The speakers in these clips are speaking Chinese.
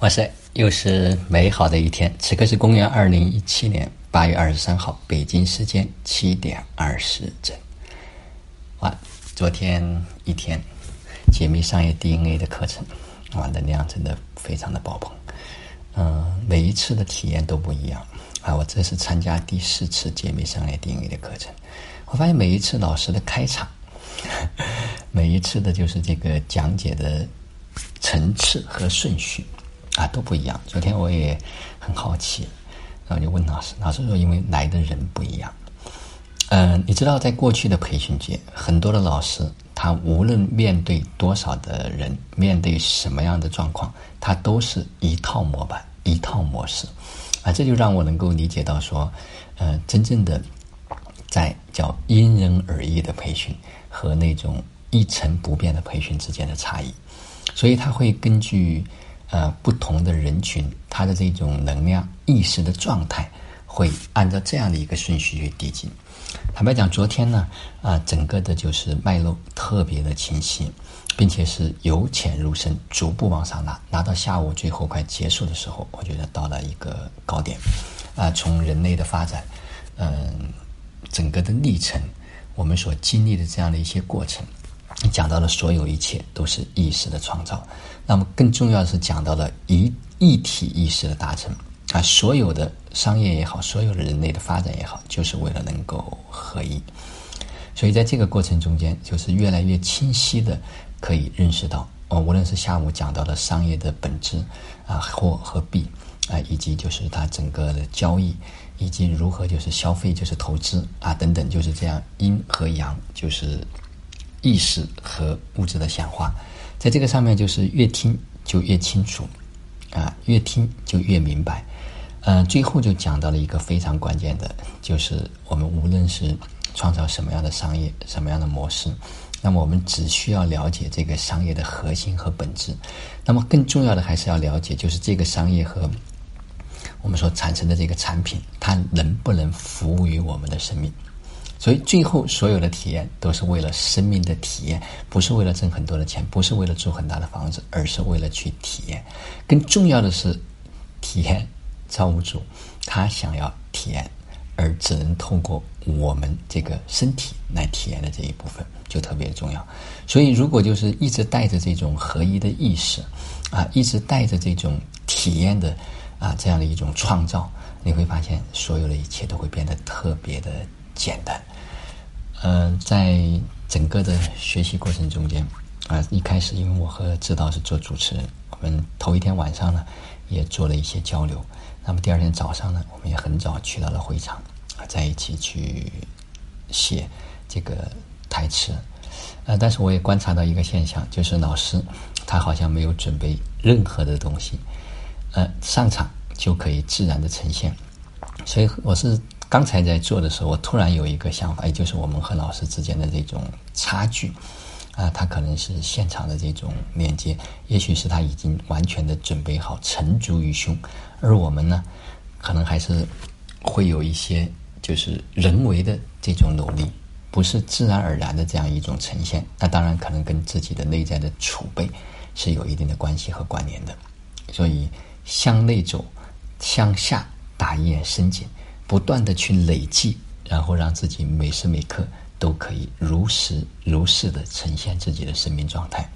哇塞，又是美好的一天！此刻是公元二零一七年八月二十三号，北京时间七点二十整。哇，昨天一天解密商业 DNA 的课程，哇，能量真的非常的爆棚。嗯，每一次的体验都不一样啊！我这是参加第四次解密商业 DNA 的课程，我发现每一次老师的开场，每一次的就是这个讲解的层次和顺序。啊，都不一样。昨天我也很好奇，然后就问老师，老师说因为来的人不一样。嗯，你知道，在过去的培训界，很多的老师，他无论面对多少的人，面对什么样的状况，他都是一套模板、一套模式。啊，这就让我能够理解到说，呃，真正的在叫因人而异的培训和那种一成不变的培训之间的差异。所以他会根据。呃，不同的人群，他的这种能量意识的状态，会按照这样的一个顺序去递进。坦白讲，昨天呢，啊，整个的就是脉络特别的清晰，并且是由浅入深，逐步往上拉，拉到下午最后快结束的时候，我觉得到了一个高点。啊，从人类的发展，嗯，整个的历程，我们所经历的这样的一些过程。讲到了所有一切都是意识的创造，那么更重要的是讲到了一一体意识的达成啊，所有的商业也好，所有的人类的发展也好，就是为了能够合一。所以在这个过程中间，就是越来越清晰的可以认识到哦，无论是下午讲到的商业的本质啊，货和币啊，以及就是它整个的交易，以及如何就是消费就是投资啊等等，就是这样阴和阳就是。意识和物质的显化，在这个上面就是越听就越清楚，啊，越听就越明白，嗯，最后就讲到了一个非常关键的，就是我们无论是创造什么样的商业、什么样的模式，那么我们只需要了解这个商业的核心和本质，那么更重要的还是要了解，就是这个商业和我们所产生的这个产品，它能不能服务于我们的生命。所以，最后所有的体验都是为了生命的体验，不是为了挣很多的钱，不是为了住很大的房子，而是为了去体验。更重要的是，体验造物主他想要体验，而只能通过我们这个身体来体验的这一部分，就特别重要。所以，如果就是一直带着这种合一的意识，啊，一直带着这种体验的啊这样的一种创造，你会发现所有的一切都会变得特别的。简单，嗯，在整个的学习过程中间，啊，一开始因为我和指导是做主持人，我们头一天晚上呢也做了一些交流，那么第二天早上呢，我们也很早去到了会场，在一起去写这个台词，呃，但是我也观察到一个现象，就是老师他好像没有准备任何的东西，呃，上场就可以自然的呈现，所以我是。刚才在做的时候，我突然有一个想法，也就是我们和老师之间的这种差距，啊，他可能是现场的这种连接，也许是他已经完全的准备好，沉足于胸，而我们呢，可能还是会有一些就是人为的这种努力，不是自然而然的这样一种呈现。那当然可能跟自己的内在的储备是有一定的关系和关联的。所以向内走，向下打一眼深井。不断的去累积，然后让自己每时每刻都可以如实如是的呈现自己的生命状态。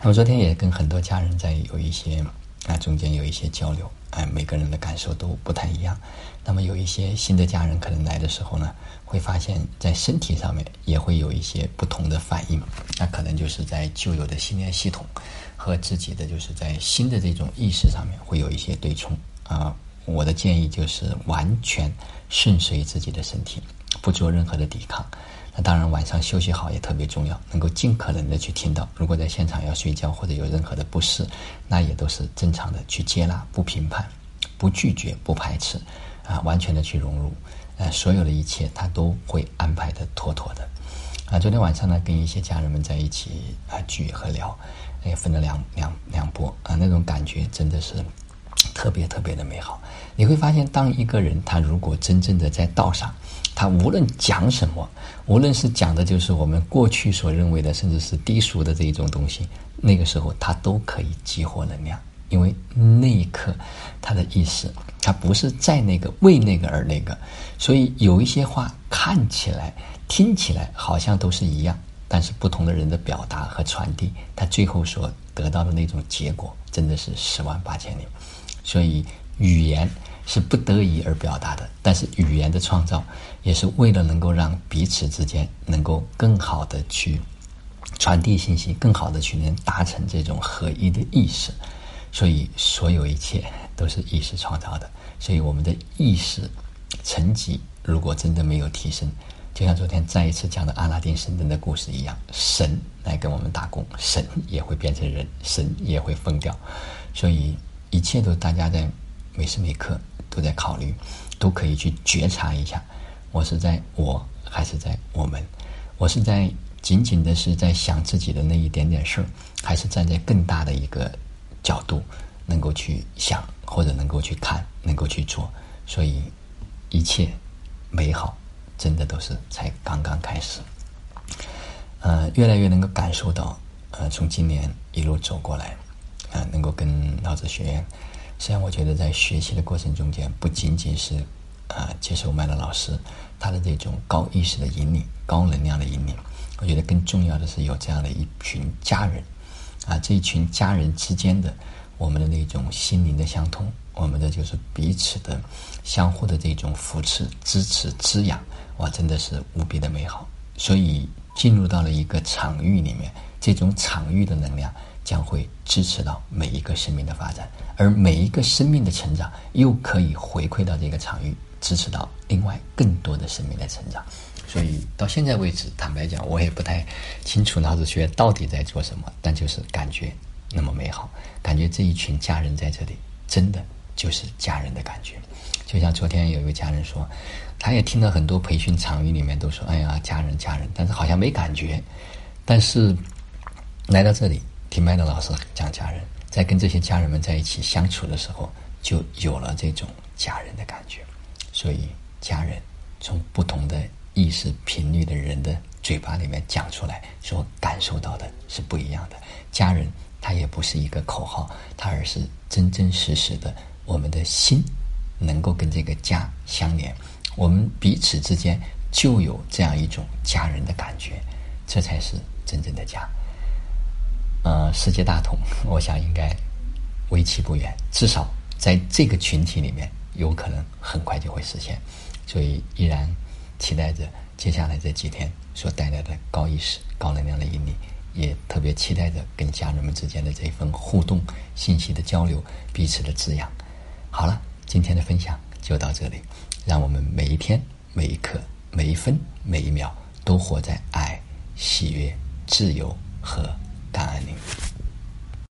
那么昨天也跟很多家人在有一些啊中间有一些交流，哎，每个人的感受都不太一样。那么有一些新的家人可能来的时候呢，会发现在身体上面也会有一些不同的反应，那可能就是在旧有的信念系统和自己的就是在新的这种意识上面会有一些对冲啊。我的建议就是完全顺随自己的身体，不做任何的抵抗。那当然，晚上休息好也特别重要，能够尽可能的去听到。如果在现场要睡觉或者有任何的不适，那也都是正常的去接纳，不评判，不拒绝，不排斥，啊，完全的去融入。呃，所有的一切他都会安排的妥妥的。啊，昨天晚上呢，跟一些家人们在一起啊聚和聊，也分了两两两波啊，那种感觉真的是。特别特别的美好，你会发现，当一个人他如果真正的在道上，他无论讲什么，无论是讲的就是我们过去所认为的，甚至是低俗的这一种东西，那个时候他都可以激活能量，因为那一刻他的意识，他不是在那个为那个而那个，所以有一些话看起来、听起来好像都是一样，但是不同的人的表达和传递，他最后所得到的那种结果，真的是十万八千里。所以语言是不得已而表达的，但是语言的创造也是为了能够让彼此之间能够更好的去传递信息，更好的去能达成这种合一的意识。所以所有一切都是意识创造的。所以我们的意识层级如果真的没有提升，就像昨天再一次讲的阿拉丁神灯的故事一样，神来跟我们打工，神也会变成人，神也会疯掉。所以。一切都大家在每时每刻都在考虑，都可以去觉察一下，我是在我还是在我们？我是在仅仅的是在想自己的那一点点事儿，还是站在更大的一个角度，能够去想或者能够去看，能够去做？所以一切美好，真的都是才刚刚开始。呃，越来越能够感受到，呃，从今年一路走过来。啊，能够跟老子学院，实际上我觉得在学习的过程中间，不仅仅是啊接受麦的老师他的这种高意识的引领、高能量的引领，我觉得更重要的是有这样的一群家人啊，这一群家人之间的我们的那种心灵的相通，我们的就是彼此的相互的这种扶持、支持、滋养，哇，真的是无比的美好。所以进入到了一个场域里面，这种场域的能量。将会支持到每一个生命的发展，而每一个生命的成长又可以回馈到这个场域，支持到另外更多的生命的成长。所以到现在为止，坦白讲，我也不太清楚老子学院到底在做什么，但就是感觉那么美好，感觉这一群家人在这里，真的就是家人的感觉。就像昨天有一位家人说，他也听到很多培训场域里面都说：“哎呀，家人家人”，但是好像没感觉。但是来到这里。听麦德老师讲家人，在跟这些家人们在一起相处的时候，就有了这种家人的感觉。所以，家人从不同的意识频率的人的嘴巴里面讲出来，所感受到的是不一样的。家人，他也不是一个口号，他而是真真实实的，我们的心能够跟这个家相连，我们彼此之间就有这样一种家人的感觉，这才是真正的家。呃，世界大同，我想应该为期不远，至少在这个群体里面，有可能很快就会实现。所以，依然期待着接下来这几天所带来的高意识、高能量的引领，也特别期待着跟家人们之间的这份互动、信息的交流、彼此的滋养。好了，今天的分享就到这里，让我们每一天、每一刻、每一分、每一秒，都活在爱、喜悦、自由和。他爱你。